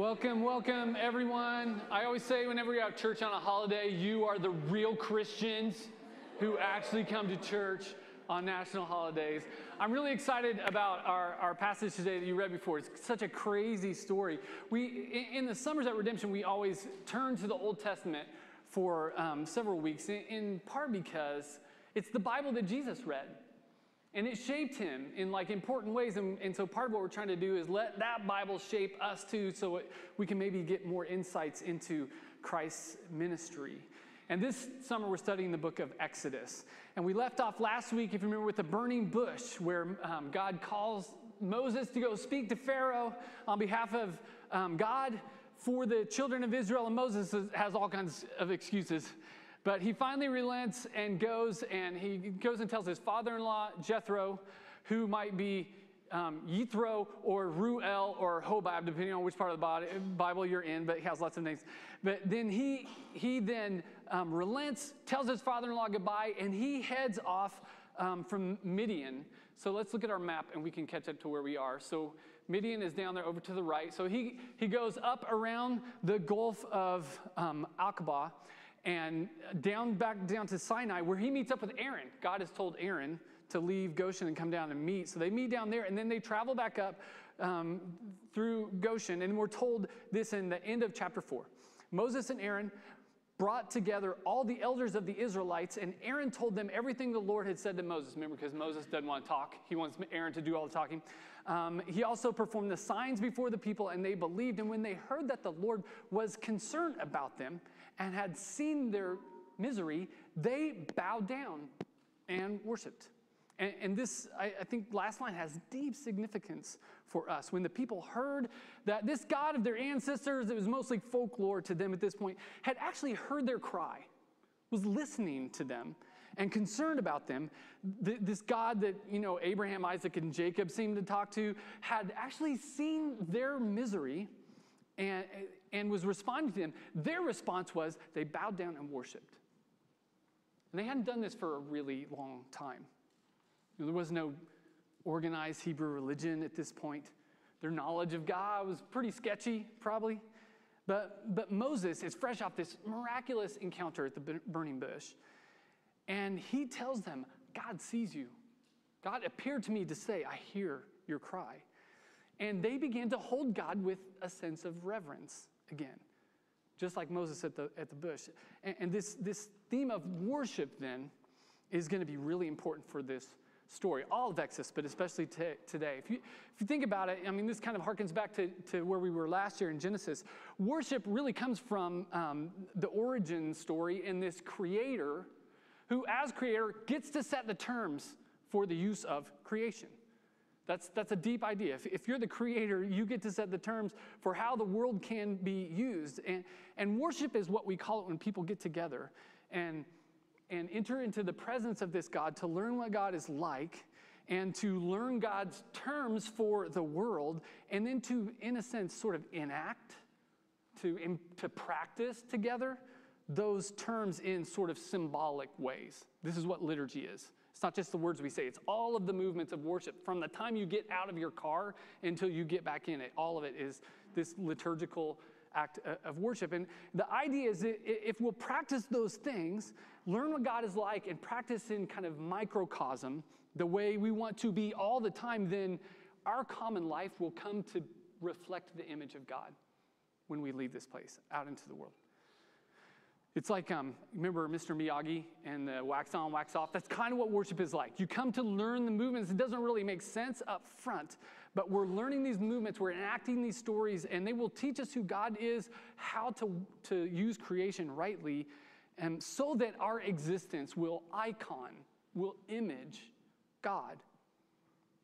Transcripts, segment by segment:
Welcome, welcome, everyone. I always say whenever you're at church on a holiday, you are the real Christians who actually come to church on national holidays. I'm really excited about our, our passage today that you read before. It's such a crazy story. We, in the Summers at Redemption, we always turn to the Old Testament for um, several weeks, in part because it's the Bible that Jesus read. And it shaped him in like important ways. And, and, so part of what we're trying to do is let that Bible shape us too so it, we can maybe get more insights into Christ's ministry. And this summer we're studying the book of Exodus. And we left off last week, if you remember, with the burning bush where um, God calls Moses to go speak to Pharaoh on behalf of um, God for the children of Israel. And Moses has all kinds of excuses. But he finally relents and goes, and he goes and tells his father in law, Jethro, who might be um, Yithro or Ruel or Hobab, depending on which part of the Bible you're in, but he has lots of names. But then he, he then um, relents, tells his father-in-law goodbye, and he heads off um, from Midian. So let's look at our map and we can catch up to where we are. So Midian is down there over to the right. So he, he goes up around the Gulf of um, Aqaba and down back down to Sinai, where he meets up with Aaron. God has told Aaron to leave Goshen and come down and meet. So they meet down there, and then they travel back up um, through Goshen. And we're told this in the end of chapter four. Moses and Aaron brought together all the elders of the Israelites, and Aaron told them everything the Lord had said to Moses. Remember, because Moses doesn't want to talk, he wants Aaron to do all the talking. Um, he also performed the signs before the people, and they believed. And when they heard that the Lord was concerned about them and had seen their misery, they bowed down and worshiped. And, and this, I, I, think, last line has deep significance for us. When the people heard that this God of their ancestors, it was mostly folklore to them at this point, had actually heard their cry, was listening to them and concerned about them. This God that, you know, Abraham, Isaac, and Jacob seemed to talk to had actually seen their misery and, and was responding to them. Their response was they bowed down and worshiped. And they hadn't done this for a really long time. There was no organized Hebrew religion at this point. Their knowledge of God was pretty sketchy, probably. But, but Moses is fresh off this miraculous encounter at the burning bush. And he tells them, God sees you. God appeared to me to say, I hear your cry. And they began to hold God with a sense of reverence again, just like Moses at the, at the bush. And, and this, this theme of worship then is going to be really important for this story, all of Exodus, but especially t- today. If you, if you think about it, I mean, this kind of harkens back to, to where we were last year in Genesis. Worship really comes from um, the origin story in this creator who, as creator, gets to set the terms for the use of creation. That's, that's a deep idea. If, if you're the creator, you get to set the terms for how the world can be used. And, and worship is what we call it when people get together. And and enter into the presence of this God to learn what God is like and to learn God's terms for the world, and then to, in a sense, sort of enact, to, to practice together those terms in sort of symbolic ways. This is what liturgy is. It's not just the words we say, it's all of the movements of worship from the time you get out of your car until you get back in it. All of it is this liturgical act uh, of worship. And the idea is if we'll practice those things, learn what God is like, and practice in kind of microcosm the way we want to be all the time, then our common life will come to reflect the image of God when we leave this place out into the world. It's like, um, remember Mr. Miyagi and the wax on, wax off? That's kind of what worship is like. You come to learn the movements. It doesn't really make sense up front, but we're learning these movements, we're enacting these stories, and they will teach us who God is, how to, to use creation rightly, and so that our existence will icon, will image God.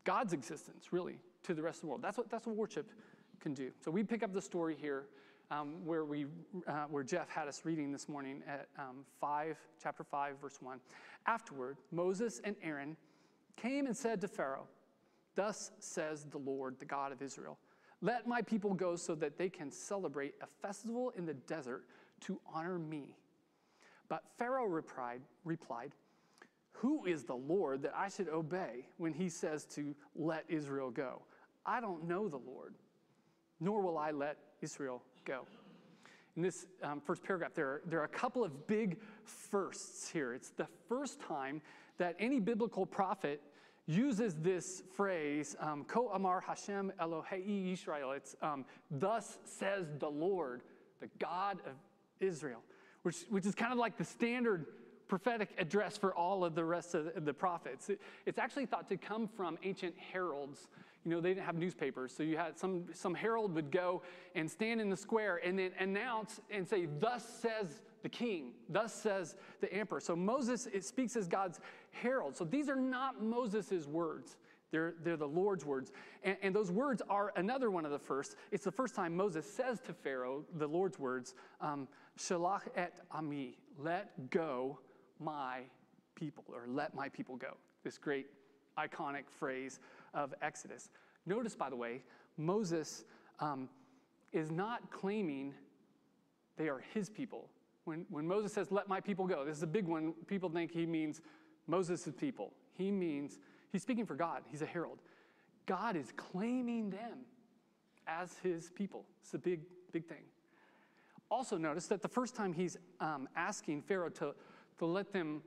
God's existence, really, to the rest of the world. That's what, that's what worship can do. So we pick up the story here um, where, we, uh, where Jeff had us reading this morning at um, 5, chapter 5, verse 1. Afterward, Moses and Aaron came and said to Pharaoh, Thus says the Lord, the God of Israel, let my people go so that they can celebrate a festival in the desert to honor me. But Pharaoh replied, replied Who is the Lord that I should obey when he says to let Israel go? I don't know the Lord. nor will I let Israel go. In this um, first paragraph, there are, there are a couple of big firsts here. It's the first time that any biblical prophet uses this phrase, um, Ko Amar Hashem Elohei Israel. It's um, thus says the Lord, the God of Israel, which, which is kind of like the standard prophetic address for all of the rest of the prophets. It, it's actually thought to come from ancient heralds. You know, they didn't have newspapers, so you had some, some herald would go and stand in the square and then announce and say, Thus says the king, thus says the emperor. So Moses it speaks as God's herald. So these are not Moses' words. They're, they're the Lord's words. And, and, those words are another one of the first. It's the first time Moses says to Pharaoh the Lord's words, um, Shalach et ami, let go my people, or let my people go. This great iconic phrase of Exodus. Notice, by the way, Moses um, is not claiming they are his people. When, when Moses says, let my people go, this is a big one. People think he means Moses' people. He means, he's speaking for God, he's a herald. God is claiming them as his people. It's a big, big thing. Also, notice that the first time he's um, asking Pharaoh to to let them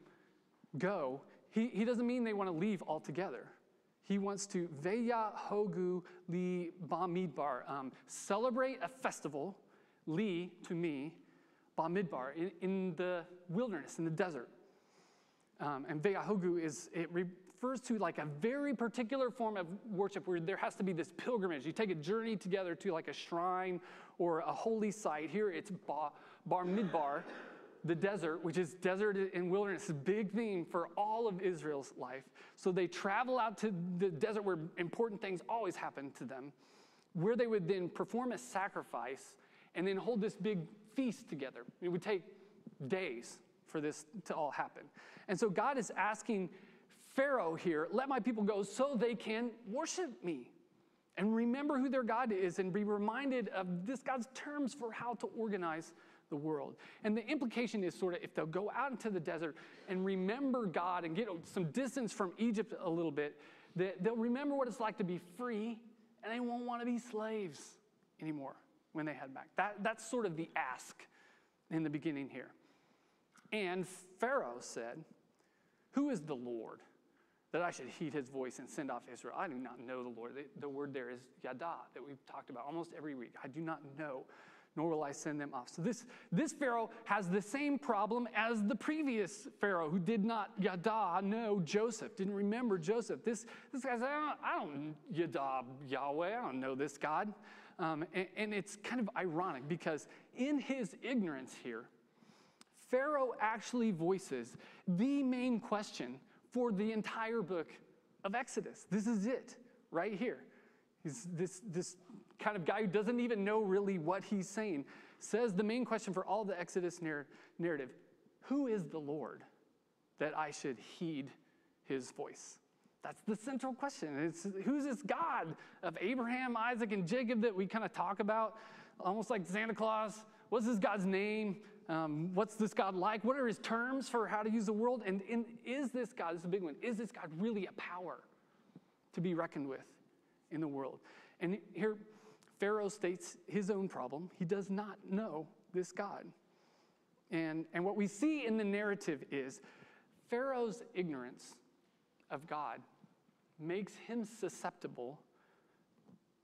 go, he, he doesn't mean they want to leave altogether. He wants to veya hogu li bamidbar, um, celebrate a festival, li to me, bamidbar, in, in the wilderness, in the desert. Um, and veya hogu is, it refers to like a very particular form of worship where there has to be this pilgrimage. You take a journey together to like a shrine or a holy site. Here it's ba, bar midbar, the desert, which is desert and wilderness, a big theme for all of Israel's life. So they travel out to the desert where important things always happen to them, where they would then perform a sacrifice and then hold this big feast together. It would take days for this to all happen. And so God is asking Pharaoh here, let my people go so they can worship me and remember who their God is and be reminded of this God's terms for how to organize the world. And the implication is sort of if they'll go out into the desert and remember God and get some distance from Egypt a little bit, that they'll remember what it's like to be free and they won't want to be slaves anymore when they head back. That, that's sort of the ask in the beginning here. And Pharaoh said, Who is the Lord that I should heed his voice and send off Israel? I do not know the Lord. The, the word there is yada that we've talked about almost every week. I do not know nor will I send them off. So this, this Pharaoh has the same problem as the previous Pharaoh who did not yada know Joseph, didn't remember Joseph. This, this guy said, I don't, I don't yada Yahweh, I don't know this God. Um, and, and it's kind of ironic because in his ignorance here, Pharaoh actually voices the main question for the entire book of Exodus. This is it right here. He's this, this kind of guy who doesn't even know really what he's saying, says the main question for all the Exodus narr- narrative Who is the Lord that I should heed his voice? That's the central question. It's who's this God of Abraham, Isaac, and Jacob that we kind of talk about, almost like Santa Claus? What's this God's name? Um, what's this God like? What are his terms for how to use the world? And, and is this God, this is a big one, is this God really a power to be reckoned with in the world? And here, Pharaoh states his own problem. He does not know this God. And, and what we see in the narrative is Pharaoh's ignorance of God makes him susceptible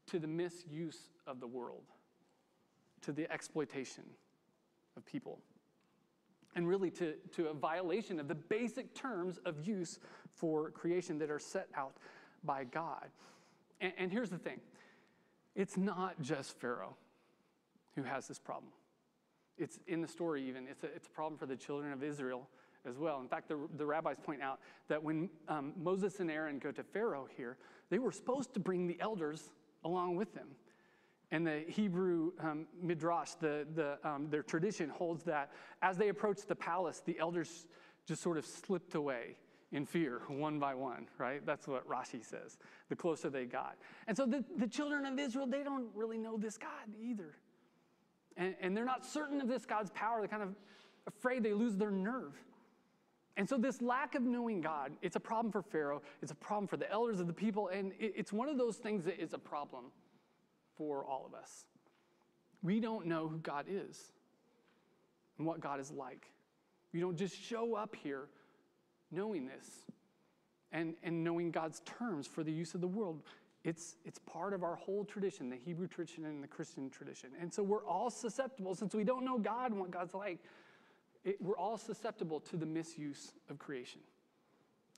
to the misuse of the world, to the exploitation of people, and really to, to a violation of the basic terms of use for creation that are set out by God. And, and here's the thing it's not just Pharaoh who has this problem. It's in the story, even. It's a, it's a problem for the children of Israel as well. In fact, the, the rabbis point out that when um, Moses and Aaron go to Pharaoh here, they were supposed to bring the elders along with them. And the Hebrew um, midrash, the, the, um, their tradition holds that as they approached the palace, the elders just sort of slipped away in fear, one by one, right? That's what Rashi says, the closer they got. And so the, the children of Israel, they don't really know this God either. And, and they're not certain of this God's power. They're kind of afraid they lose their nerve. And so, this lack of knowing God, it's a problem for Pharaoh, it's a problem for the elders of the people, and it, it's one of those things that is a problem for all of us. We don't know who God is and what God is like. We don't just show up here knowing this and, and knowing God's terms for the use of the world. It's, it's part of our whole tradition, the Hebrew tradition and the Christian tradition. And so we're all susceptible, since we don't know God and what God's like, it, we're all susceptible to the misuse of creation.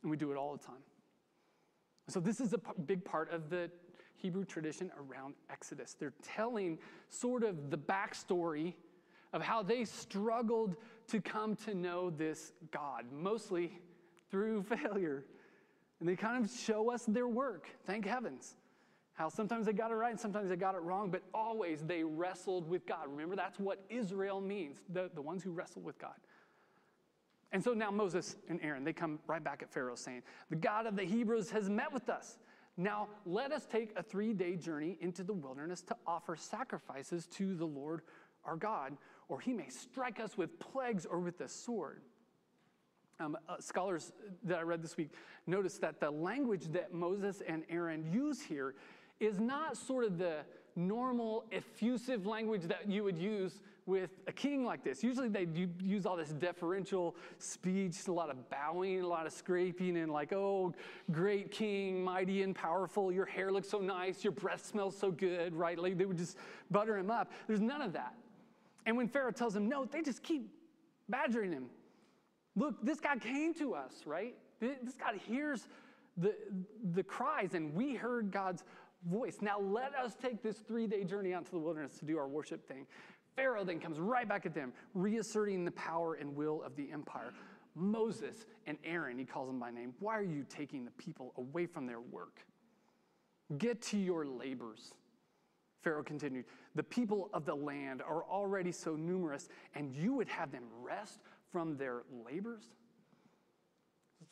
And we do it all the time. So, this is a p- big part of the Hebrew tradition around Exodus. They're telling sort of the backstory of how they struggled to come to know this God, mostly through failure. And they kind of show us their work, thank heavens. How sometimes they got it right and sometimes they got it wrong, but always they wrestled with God. Remember, that's what Israel means the, the ones who wrestle with God. And so now Moses and Aaron, they come right back at Pharaoh saying, The God of the Hebrews has met with us. Now let us take a three day journey into the wilderness to offer sacrifices to the Lord our God, or he may strike us with plagues or with the sword. Um, uh, scholars that I read this week noticed that the language that Moses and Aaron use here is not sort of the normal effusive language that you would use with a king like this. Usually they use all this deferential speech, a lot of bowing, a lot of scraping, and like, oh, great king, mighty and powerful, your hair looks so nice, your breath smells so good, right? Like they would just butter him up. There's none of that. And when Pharaoh tells him no, they just keep badgering him. Look, this guy came to us, right? This God hears the, the cries, and we heard God's voice. Now let us take this three day journey out to the wilderness to do our worship thing. Pharaoh then comes right back at them, reasserting the power and will of the empire. Moses and Aaron, he calls them by name, why are you taking the people away from their work? Get to your labors. Pharaoh continued, The people of the land are already so numerous, and you would have them rest from their labors?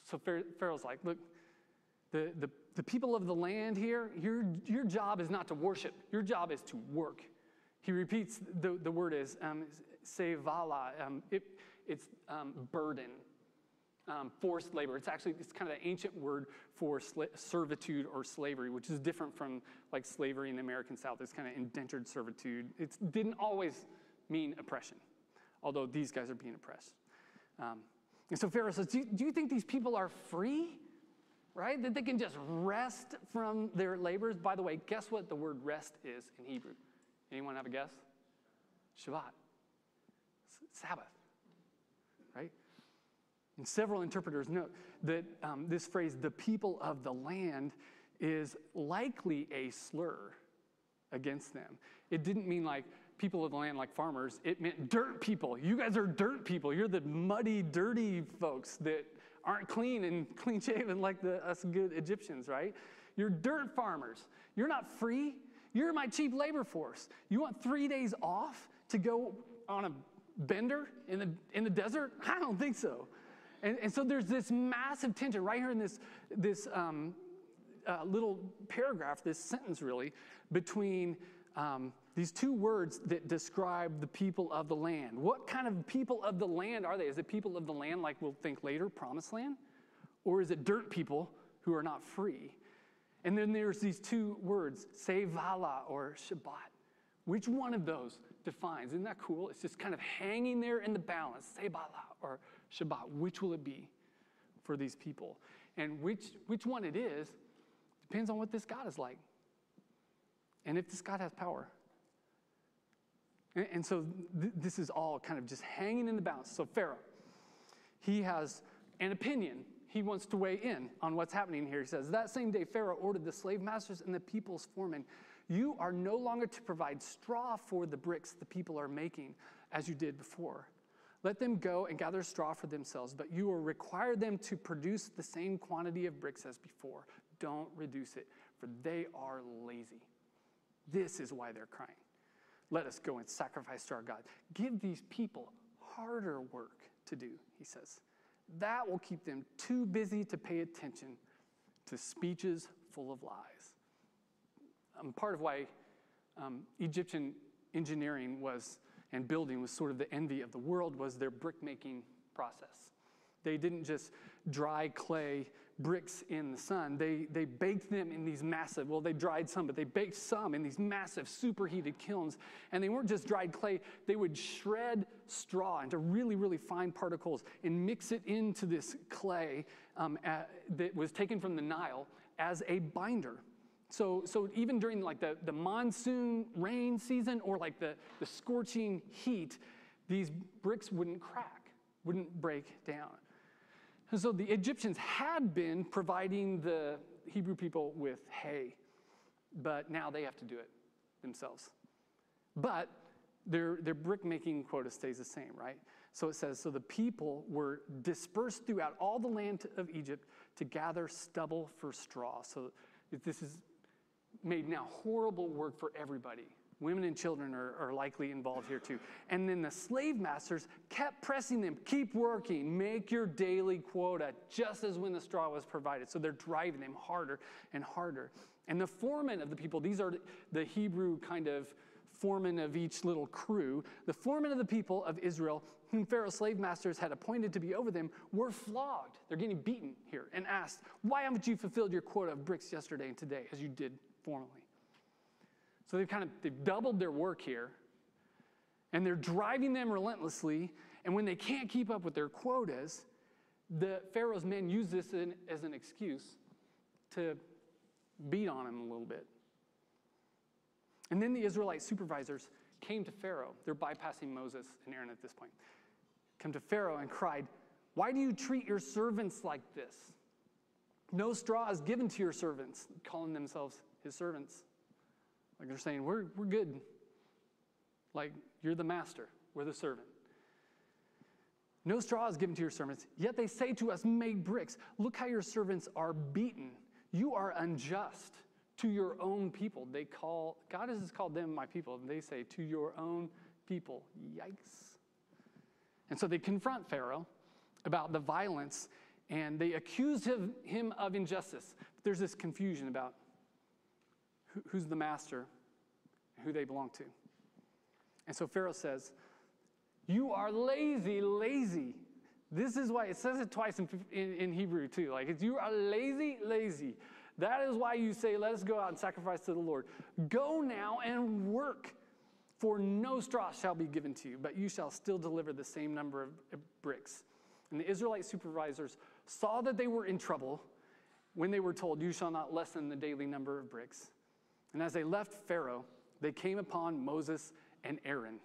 So Pharaoh's like, Look, the, the, the people of the land here, your, your job is not to worship, your job is to work. He repeats the, the word is um, sevala. Um, it, it's um, burden, um, forced labor. It's actually it's kind of the ancient word for sl- servitude or slavery, which is different from like slavery in the American South. It's kind of indentured servitude. It didn't always mean oppression, although these guys are being oppressed. Um, and so Pharaoh says, do you, do you think these people are free? Right? That they can just rest from their labors? By the way, guess what the word rest is in Hebrew? Anyone have a guess? Shabbat. Sabbath. Right? And several interpreters note that um, this phrase, the people of the land, is likely a slur against them. It didn't mean like people of the land like farmers, it meant dirt people. You guys are dirt people. You're the muddy, dirty folks that aren't clean and clean shaven like the, us good Egyptians, right? You're dirt farmers. You're not free. You're my cheap labor force. You want three days off to go on a bender in the, in the desert? I don't think so. And, and so there's this massive tension right here in this, this um, uh, little paragraph, this sentence really, between um, these two words that describe the people of the land. What kind of people of the land are they? Is it people of the land, like we'll think later, promised land? Or is it dirt people who are not free? And then there's these two words, Sevala or Shabbat. Which one of those defines? Isn't that cool? It's just kind of hanging there in the balance, Sevala or Shabbat. Which will it be for these people? And which, which one it is depends on what this God is like and if this God has power. And, and so th- this is all kind of just hanging in the balance. So, Pharaoh, he has an opinion. He wants to weigh in on what's happening here. He says, That same day, Pharaoh ordered the slave masters and the people's foremen, You are no longer to provide straw for the bricks the people are making as you did before. Let them go and gather straw for themselves, but you will require them to produce the same quantity of bricks as before. Don't reduce it, for they are lazy. This is why they're crying. Let us go and sacrifice to our God. Give these people harder work to do, he says. That will keep them too busy to pay attention to speeches full of lies. Um, part of why um, Egyptian engineering was and building was sort of the envy of the world was their brick making process. They didn't just dry clay bricks in the sun. They, they baked them in these massive, well, they dried some, but they baked some in these massive superheated kilns. And they weren't just dried clay, they would shred straw into really, really fine particles and mix it into this clay um, at, that was taken from the Nile as a binder. So, so even during like the, the monsoon rain season or like the, the scorching heat, these bricks wouldn't crack, wouldn't break down. And so the Egyptians had been providing the Hebrew people with hay, but now they have to do it themselves. But their, their brick making quota stays the same, right? So it says, so the people were dispersed throughout all the land of Egypt to gather stubble for straw. So this is made now horrible work for everybody. Women and children are, are, likely involved here too. And then the slave masters kept pressing them keep working, make your daily quota, just as when the straw was provided. So they're driving them harder and harder. And the foremen of the people, these are the Hebrew kind of foreman of each little crew, the foremen of the people of Israel, whom Pharaoh's slave masters had appointed to be over them, were flogged. They're getting beaten here and asked, Why haven't you fulfilled your quota of bricks yesterday and today as you did formerly? So they've kind of they've doubled their work here, and they're driving them relentlessly. And when they can't keep up with their quotas, the Pharaoh's men use this in, as an excuse to beat on him a little bit. And then the Israelite supervisors came to Pharaoh. They're bypassing Moses and Aaron at this point. Come to Pharaoh and cried, Why do you treat your servants like this? No straw is given to your servants, calling themselves his servants. Like they're saying, we're, we're good. Like you're the master, we're the servant. No straw is given to your servants, yet they say to us, Make bricks. Look how your servants are beaten. You are unjust to your own people. They call, God has called them my people, and they say, To your own people. Yikes. And so they confront Pharaoh about the violence and they accuse him, of injustice. But there's this confusion about who's the master, and who they belong to. And so Pharaoh says, You are lazy, lazy. This is why it says it twice in, in, in Hebrew too. Like, you are lazy, lazy. That is why you say, Let us go out and sacrifice to the Lord. Go now and work, for no straw shall be given to you, but you shall still deliver the same number of bricks. And the Israelite supervisors saw that they were in trouble when they were told, You shall not lessen the daily number of bricks. And as they left Pharaoh, they came upon Moses and Aaron,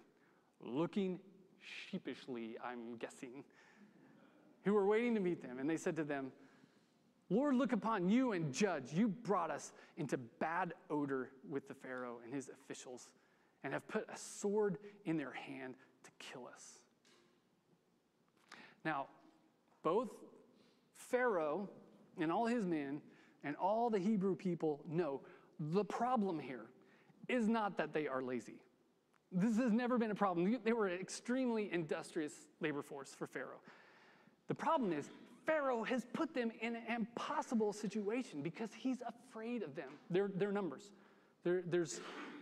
looking sheepishly, I'm guessing, who were waiting to meet them. And they said to them, Lord, look upon you and judge. You brought us into bad odor with the Pharaoh and his officials and have put a sword in their hand to kill us. Now, both Pharaoh and all his men and all the Hebrew people know the problem here is not that they are lazy. This has never been a problem. They were an extremely industrious labor force for Pharaoh. The problem is, Pharaoh has put them in an impossible situation because he's afraid of them, their, their numbers. There, there's,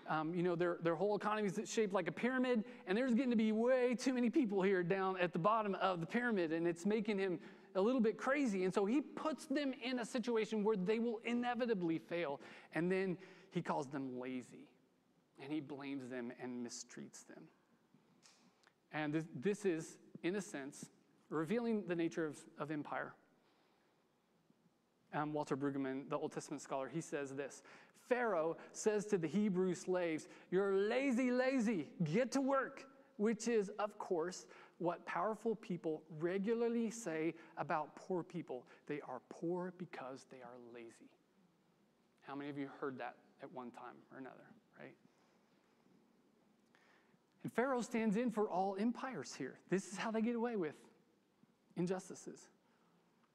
um, you know, their, their whole economy is shaped like a pyramid, and there's getting to be way too many people here down at the bottom of the pyramid, and it's making him a little bit crazy. And so he puts them in a situation where they will inevitably fail. And then he calls them lazy. And he blames them and mistreats them. And this, this is, in a sense, revealing the nature of, of empire. Um, Walter Brueggemann, the Old Testament scholar, he says this Pharaoh says to the Hebrew slaves, You're lazy, lazy, get to work, which is, of course, what powerful people regularly say about poor people. They are poor because they are lazy. How many of you heard that at one time or another, right? And Pharaoh stands in for all empires here. This is how they get away with injustices.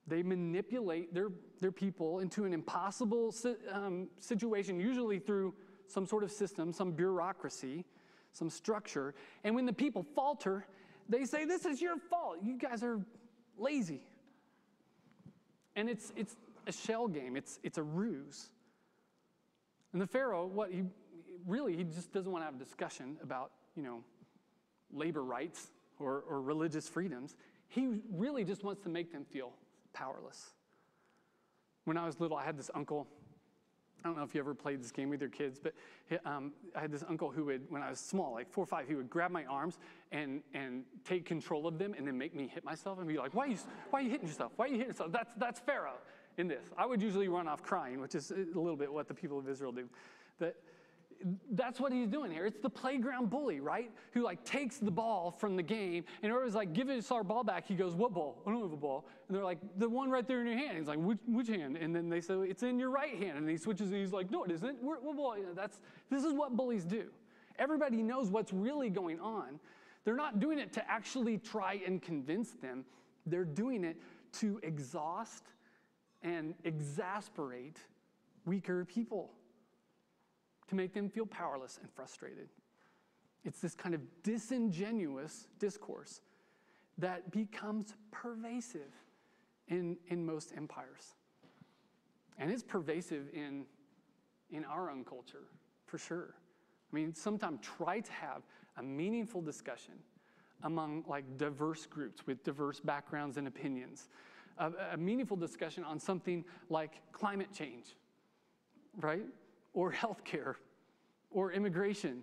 They manipulate their, their people into an impossible um, situation, usually through some sort of system, some bureaucracy, some structure. And when the people falter, they say, This is your fault. You guys are lazy. And it's, it's a shell game, it's, it's a ruse. And the Pharaoh, what he really, he just doesn't want to have a discussion about, you know, labor rights or, or religious freedoms. He really just wants to make them feel powerless. When I was little, I had this uncle. I don't know if you ever played this game with your kids, but um, I had this uncle who would, when I was small, like four or five, he would grab my arms and, and take control of them and then make me hit myself and be like, why are you, why are you hitting yourself? Why are you hitting yourself? That's, that's Pharaoh in this. I would usually run off crying, which is a little bit what the people of Israel do. That, that's what he's doing here. It's the playground bully, right? Who like takes the ball from the game and everybody's like, give us our ball back. He goes, what ball? I don't have a ball. And they're like, the one right there in your hand. He's like, which, which hand? And then they say, it's in your right hand. And he switches and he's like, no, it isn't. What, what ball? You know, that's, this is what bullies do. Everybody knows what's really going on. They're not doing it to actually try and convince them. They're doing it to exhaust and exasperate weaker people to make them feel powerless and frustrated. It's this kind of disingenuous discourse that becomes pervasive in, in most empires. And it's pervasive in, in our own culture, for sure. I mean, sometimes try to have a meaningful discussion among like diverse groups with diverse backgrounds and opinions. A, a meaningful discussion on something like climate change, right? Or healthcare or immigration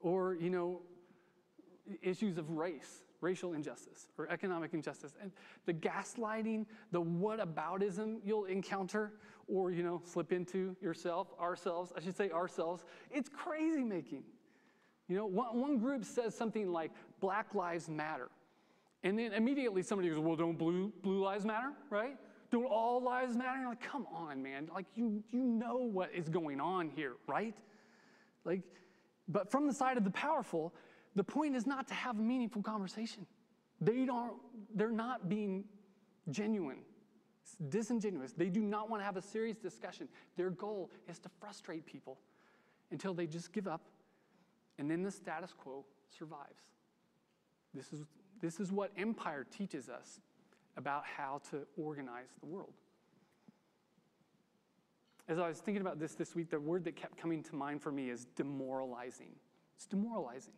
or, you know, issues of race, racial injustice or economic injustice. And the gaslighting, the whataboutism you'll encounter or, you know, slip into yourself, ourselves, I should say ourselves, it's crazy making. You know, one, one group says something like Black Lives Matter. And then immediately somebody goes, well, don't blue, blue lives matter, right? Don't all lives matter? You're like, come on, man. Like, you, you know what is going on here, right? Like, but from the side of the powerful, the point is not to have a meaningful conversation. They don't, they're not being genuine, it's disingenuous. They do not want to have a serious discussion. Their goal is to frustrate people until they just give up, and then the status quo survives. This is, this is what empire teaches us about how to organize the world. As I was thinking about this this week, the word that kept coming to mind for me is demoralizing. It's demoralizing.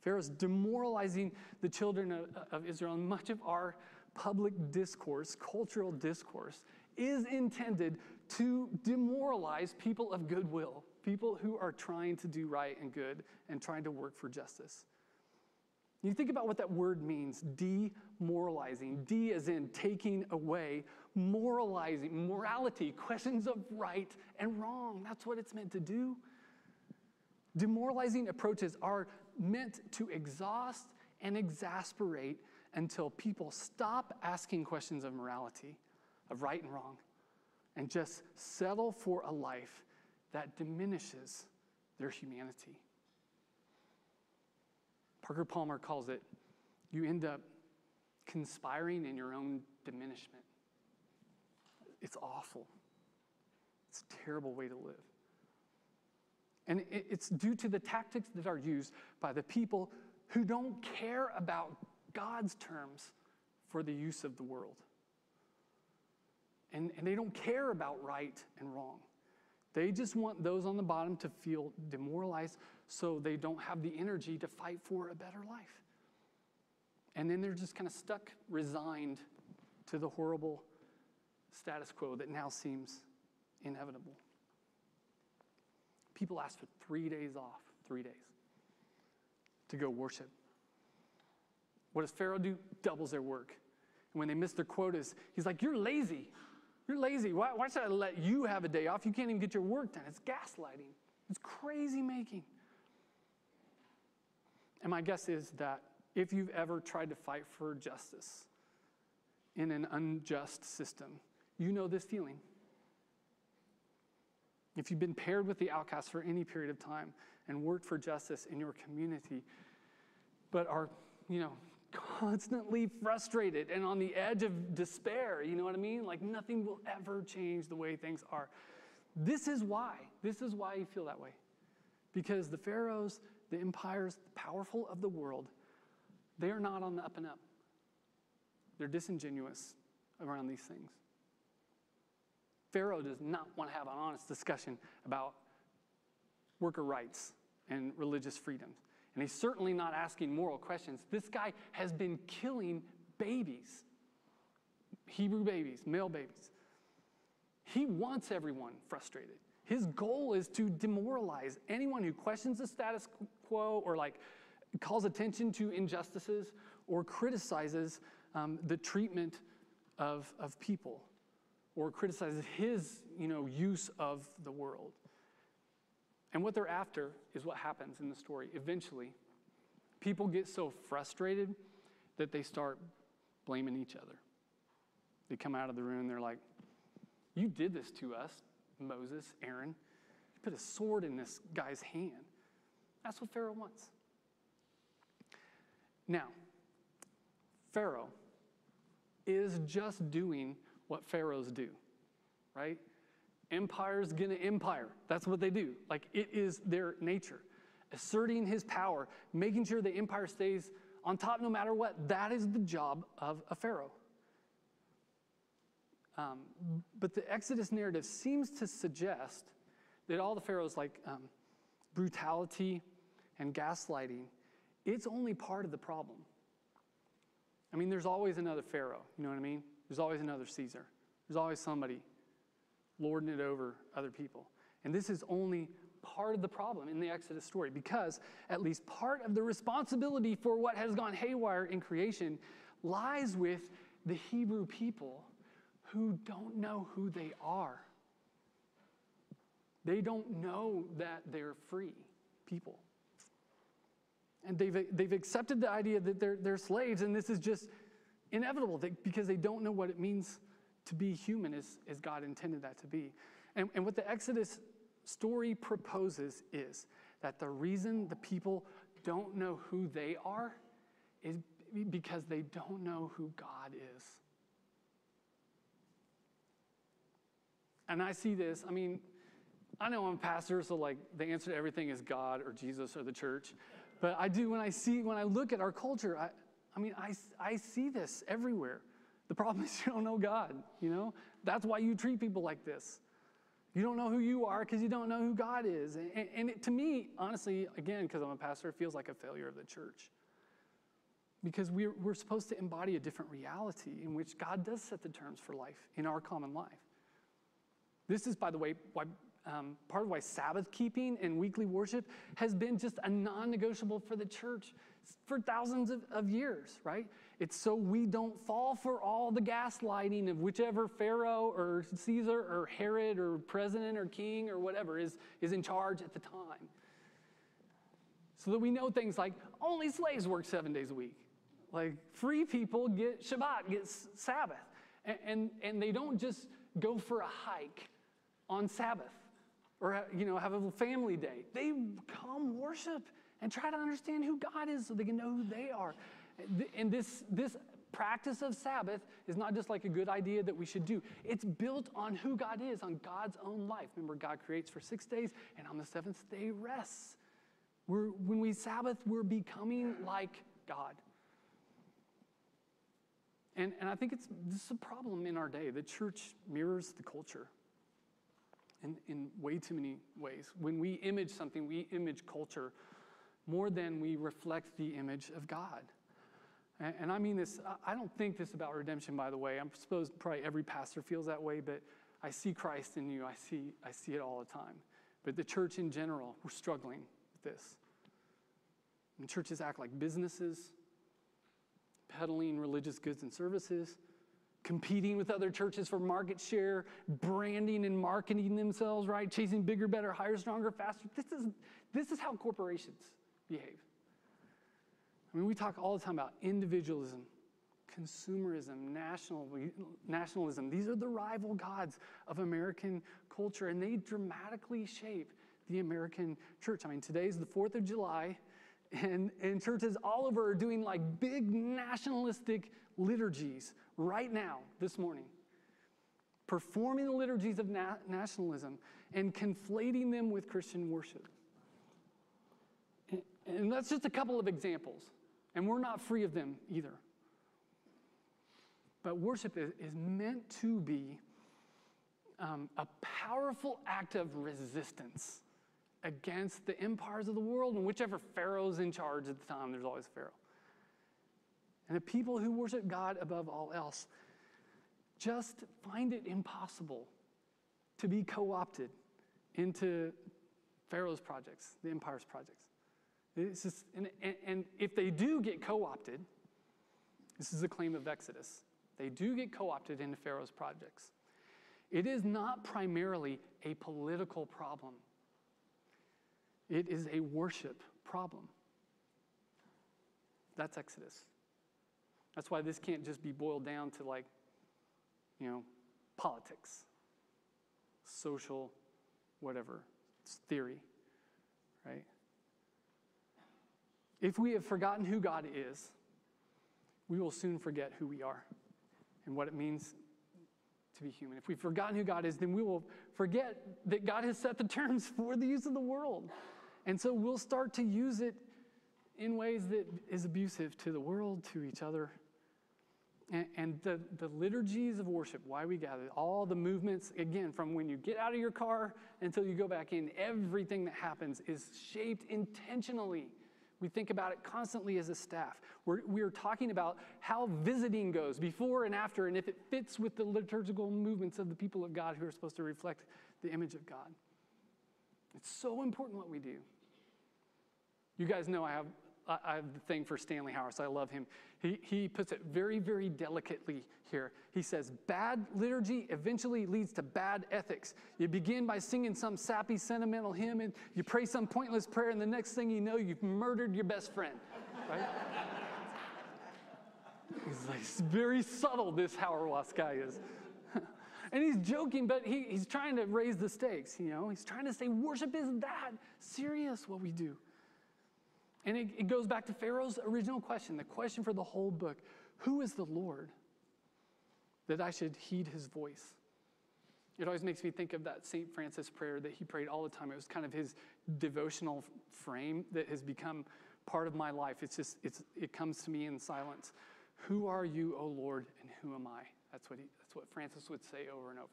Pharaoh's demoralizing the children of, of Israel, and much of our public discourse, cultural discourse, is intended to demoralize people of goodwill, people who are trying to do right and good and trying to work for justice. You think about what that word means demoralizing. D as in taking away, moralizing, morality, questions of right and wrong. That's what it's meant to do. Demoralizing approaches are meant to exhaust and exasperate until people stop asking questions of morality, of right and wrong, and just settle for a life that diminishes their humanity. Parker Palmer calls it you end up conspiring in your own diminishment. It's awful. It's a terrible way to live. And it's due to the tactics that are used by the people who don't care about God's terms for the use of the world. And, and they don't care about right and wrong. They just want those on the bottom to feel demoralized so they don't have the energy to fight for a better life. And then they're just kind of stuck, resigned to the horrible status quo that now seems inevitable. People ask for three days off, three days, to go worship. What does Pharaoh do? Doubles their work. And when they miss their quotas, he's like, You're lazy. You're lazy. Why, why should I let you have a day off? You can't even get your work done. It's gaslighting, it's crazy making. And my guess is that if you've ever tried to fight for justice in an unjust system, you know this feeling. If you've been paired with the outcast for any period of time and worked for justice in your community, but are, you know, constantly frustrated and on the edge of despair, you know what I mean? Like nothing will ever change the way things are. This is why. This is why you feel that way. Because the pharaohs, the empires, the powerful of the world, they are not on the up and up. They're disingenuous around these things. Pharaoh does not want to have an honest discussion about worker rights and religious freedoms. And he's certainly not asking moral questions. This guy has been killing babies, Hebrew babies, male babies. He wants everyone frustrated. His goal is to demoralize anyone who questions the status quo or like calls attention to injustices or criticizes um, the treatment of, of people or criticizes his you know, use of the world. And what they're after is what happens in the story. Eventually, people get so frustrated that they start blaming each other. They come out of the room, they're like, You did this to us, Moses, Aaron. You put a sword in this guy's hand. That's what Pharaoh wants. Now, Pharaoh is just doing what pharaohs do, right? Empire's gonna empire. That's what they do. Like it is their nature. Asserting his power, making sure the empire stays on top no matter what. That is the job of a pharaoh. Um, but the Exodus narrative seems to suggest that all the pharaohs, like um, brutality and gaslighting, it's only part of the problem. I mean, there's always another pharaoh, you know what I mean? There's always another Caesar. There's always somebody lording it over other people. And this is only part of the problem in the Exodus story because at least part of the responsibility for what has gone haywire in creation lies with the Hebrew people who don't know who they are. They don't know that they're free people. And they've, they've accepted the idea that they're, they're slaves, and this is just inevitable because they don't know what it means to be human as, as God intended that to be. And, and what the Exodus story proposes is that the reason the people don't know who they are is because they don't know who God is. And I see this, I mean, I know I'm a pastor, so like the answer to everything is God or Jesus or the church. But I do when I see, when I look at our culture, I, I mean, I, I see this everywhere. The problem is you don't know God, you know? That's why you treat people like this. You don't know who you are because you don't know who God is. And, and it, to me, honestly, again, because I'm a pastor, it feels like a failure of the church. Because we're, we're supposed to embody a different reality in which God does set the terms for life in our common life. This is, by the way, why, um, part of why Sabbath keeping and weekly worship has been just a non negotiable for the church for thousands of, of years, right? It's so we don't fall for all the gaslighting of whichever Pharaoh or Caesar or Herod or president or king or whatever is, is in charge at the time. So that we know things like only slaves work seven days a week. Like free people get Shabbat, get Sabbath. And, and, and they don't just go for a hike on Sabbath or you know, have a family day. They come worship and try to understand who God is so they can know who they are. And this, this practice of Sabbath is not just like a good idea that we should do. It's built on who God is, on God's own life. Remember, God creates for six days, and on the seventh day rests. We're, when we Sabbath, we're becoming like God. And, and I think it's, this is a problem in our day. The church mirrors the culture in, in way too many ways. When we image something, we image culture more than we reflect the image of God. And, and I mean this, I don't think this about redemption, by the way. I'm suppose probably every pastor feels that way, but I see Christ in you. I see, I see it all the time. But the church in general, we're struggling with this. And churches act like businesses, peddling religious goods and services, competing with other churches for market share, branding and marketing themselves, right? Chasing bigger, better, higher, stronger, faster. This is, this is how corporations behave. I mean, we talk all the time about individualism, consumerism, national, nationalism. These are the rival gods of American culture, and they dramatically shape the American church. I mean, today's the 4th of July, and, and churches all over are doing like big nationalistic liturgies right now, this morning, performing the liturgies of na- nationalism and conflating them with Christian worship. And, and that's just a couple of examples, and we're not free of them either. But worship is, is meant to be um, a powerful act of resistance against the empires of the world and whichever Pharaoh's in charge at the time, there's always a Pharaoh. And the people who worship God above all else just find it impossible to be co opted into Pharaoh's projects, the empire's projects. It's just, and, and, and if they do get co opted, this is a claim of Exodus. They do get co opted into Pharaoh's projects. It is not primarily a political problem, it is a worship problem. That's Exodus. That's why this can't just be boiled down to like, you know, politics, social, whatever. It's theory, right? If we have forgotten who God is, we will soon forget who we are and what it means to be human. If we've forgotten who God is, then we will forget that God has set the terms for the use of the world. And so we'll start to use it in ways that is abusive to the world, to each other. And, and the, the liturgies of worship, why we gather, all the movements, again, from when you get out of your car until you go back in, everything that happens is shaped intentionally we think about it constantly as a staff. We're, we're talking about how visiting goes before and after, and if it fits with the liturgical movements of the people of God who are supposed to reflect the image of God. It's so important what we do. You guys know I have I have the thing for Stanley Hauerwas. I love him. He, he puts it very, very delicately here. He says, Bad liturgy eventually leads to bad ethics. You begin by singing some sappy, sentimental hymn, and you pray some pointless prayer, and the next thing you know, you've murdered your best friend. Right? he's like, it's very subtle, this Hauerwas guy is. and he's joking, but he, he's trying to raise the stakes, you know? He's trying to say, worship is that serious, what we do. And it, it goes back to Pharaoh's original question, the question for the whole book Who is the Lord that I should heed his voice? It always makes me think of that St. Francis prayer that he prayed all the time. It was kind of his devotional frame that has become part of my life. It's just, it's, it comes to me in silence. Who are you, O Lord, and who am I? That's what, he, that's what Francis would say over and over.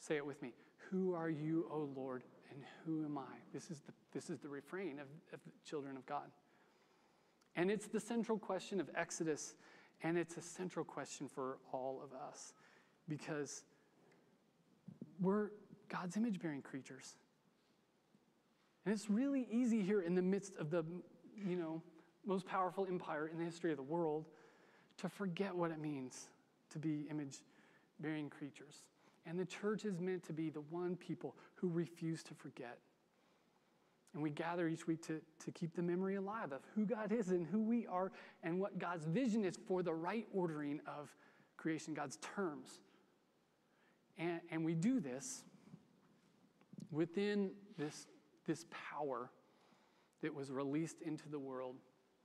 Say it with me. Who are you, O Lord, and who am I? This is the, this is the refrain of, of the children of God. And it's the central question of Exodus, and it's a central question for all of us because we're God's image bearing creatures. And it's really easy here in the midst of the, you know, most powerful empire in the history of the world to forget what it means to be image bearing creatures. And the church is meant to be the one people who refuse to forget. And we gather each week to, to keep the memory alive of who God is and who we are and what God's vision is for the right ordering of creation, God's terms. And, and we do this within this, this power that was released into the world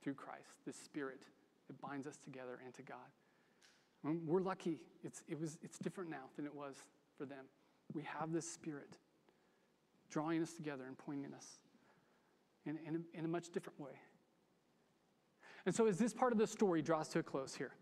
through Christ, this spirit that binds us together and to God. Um, we're lucky. It's, it was, it's different now than it was for them. We have this spirit drawing us together and pointing us in, in, a, in a much different way. And so, as this part of the story draws to a close here,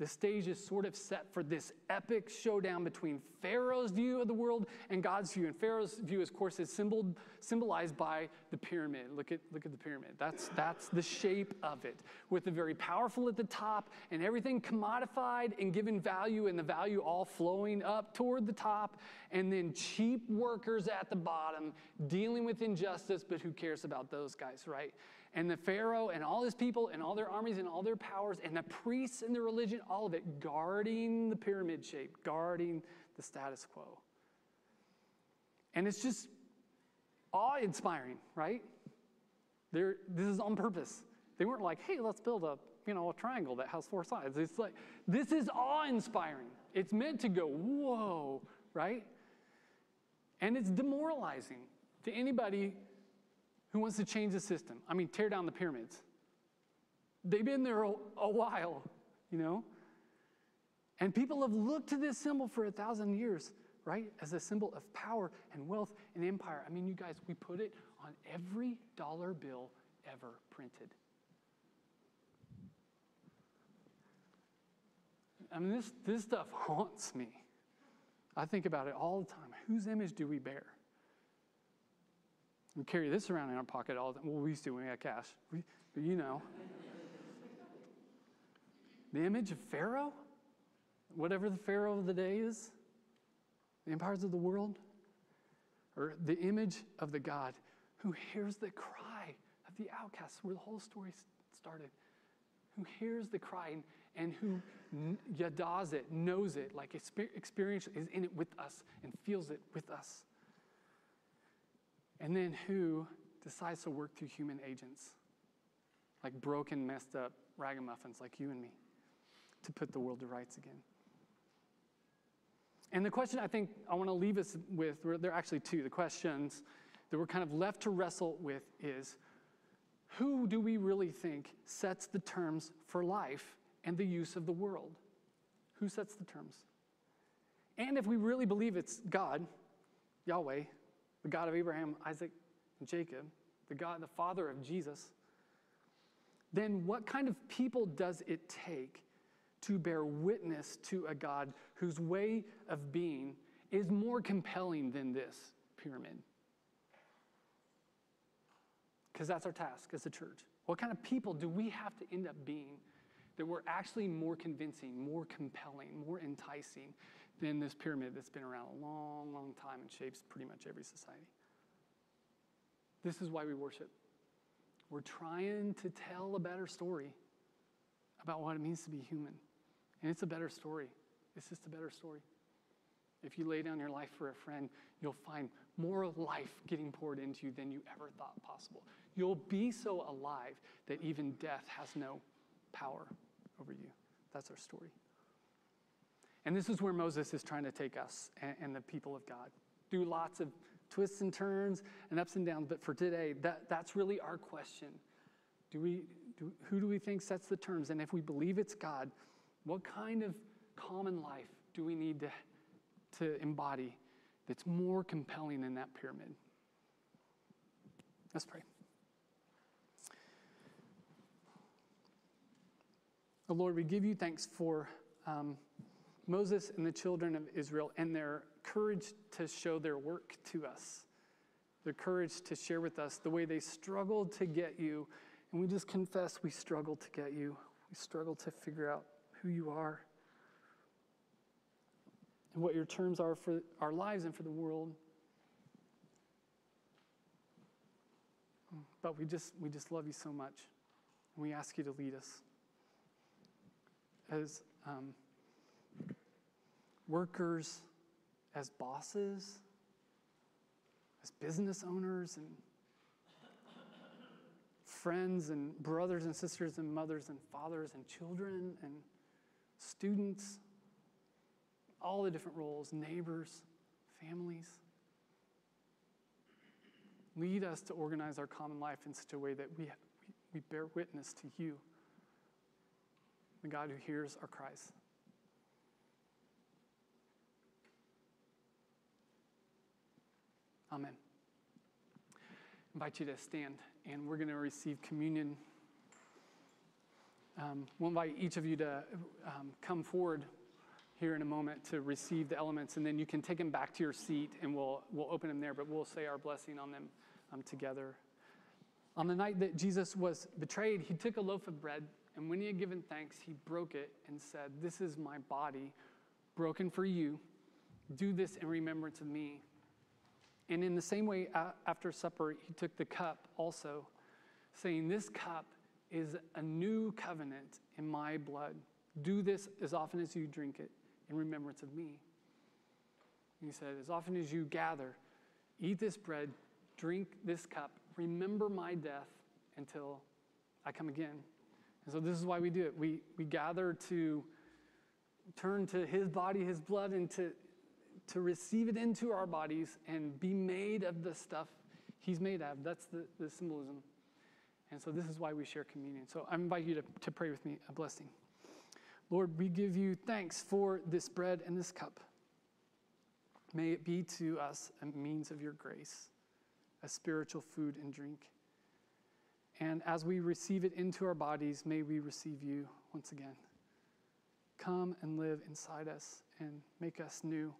the stage is sort of set for this epic showdown between Pharaoh's view of the world and God's view. And Pharaoh's view, of course, is symbol, symbolized by the pyramid. Look at, look at the pyramid. That's, that's the shape of it, with the very powerful at the top and everything commodified and given value, and the value all flowing up toward the top, and then cheap workers at the bottom dealing with injustice, but who cares about those guys, right? And the Pharaoh and all his people and all their armies and all their powers and the priests and the religion, all of it guarding the pyramid shape, guarding the status quo. And it's just awe inspiring, right? They're, this is on purpose. They weren't like, hey, let's build a, you know, a triangle that has four sides. It's like, this is awe inspiring. It's meant to go, whoa, right? And it's demoralizing to anybody who wants to change the system. I mean, tear down the pyramids. They've been there a, a while, you know? And people have looked to this symbol for a thousand years, right? As a symbol of power and wealth and empire. I mean, you guys, we put it on every dollar bill ever printed. I mean, this, this stuff haunts me. I think about it all the time. Whose image do we bear? We carry this around in our pocket all the time. Well, we used to when we had cash. We, but you know. the image of Pharaoh, whatever the Pharaoh of the day is, the empires of the world, or the image of the God who hears the cry of the outcasts, where the whole story started, who hears the cry and, and who yadas it, knows it, like experience is in it with us and feels it with us. And then who decides to work through human agents, like broken, messed up ragamuffins like you and me, to put the world to rights again. And the question I think I want to leave us with, there are actually two. The questions that we're kind of left to wrestle with is who do we really think sets the terms for life and the use of the world? Who sets the terms? And if we really believe it's God, Yahweh, the God of Abraham, Isaac, and Jacob, the God, the Father of Jesus, then what kind of people does it take to bear witness to a God whose way of being is more compelling than this pyramid? Because that's our task as a church. What kind of people do we have to end up being that we're actually more convincing, more compelling, more enticing than this pyramid that's been around a long, long time and shapes pretty much every society? This is why we worship. We're trying to tell a better story about what it means to be human. And it's a better story. It's just a better story. If you lay down your life for a friend, you'll find more life getting poured into you than you ever thought possible. You'll be so alive that even death has no power over you. That's our story. And this is where Moses is trying to take us and, and the people of God. Do lots of twists and turns and ups and downs, but for today, that, that's really our question. Do we, do, who do we think sets the terms? And if we believe it's God, what kind of common life do we need to, to embody that's more compelling than that pyramid? Let's pray. Oh Lord, we give you thanks for um, Moses and the children of Israel and their courage to show their work to us, their courage to share with us the way they struggled to get you. And we just confess we struggle to get you. We struggle to figure out who you are and what your terms are for our lives and for the world. But we just, we just love you so much. And we ask you to lead us. As um, workers, as bosses, as business owners, and friends, and brothers and sisters, and mothers, and fathers, and children, and students, all the different roles, neighbors, families. Lead us to organize our common life in such a way that we, we bear witness to you, the God who hears our cries. Amen. I invite you to stand, and we're going to receive communion. Um, we'll invite each of you to um, come forward here in a moment to receive the elements, and then you can take them back to your seat, and we'll, we'll open them there, but we'll say our blessing on them um, together. On the night that Jesus was betrayed, he took a loaf of bread, and when he had given thanks, he broke it and said, This is my body broken for you. Do this in remembrance of me. And in the same way, after supper, he took the cup also, saying, This cup is a new covenant in my blood. Do this as often as you drink it in remembrance of me. And he said, As often as you gather, eat this bread, drink this cup, remember my death until I come again. And so this is why we do it. We, we gather to turn to his body, his blood, and to, to receive it into our bodies and be made of the stuff he's made of. That's the, the symbolism. And so this is why we share communion. So I invite you to, to pray with me a blessing. Lord, we give you thanks for this bread and this cup. May it be to us a means of your grace, a spiritual food and drink. And as we receive it into our bodies, may we receive you once again. Come and live inside us and make us new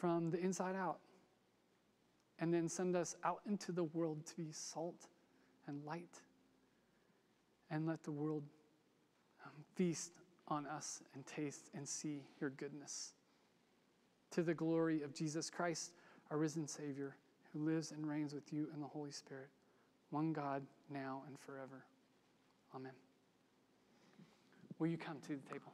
from the inside out. And then send us out into the world to be salt and light. And let the world um, feast on us and taste and see your goodness. To the glory of Jesus Christ, our risen Savior, who lives and reigns with you in the Holy Spirit, one God, now and forever. Amen. Will you come to the table?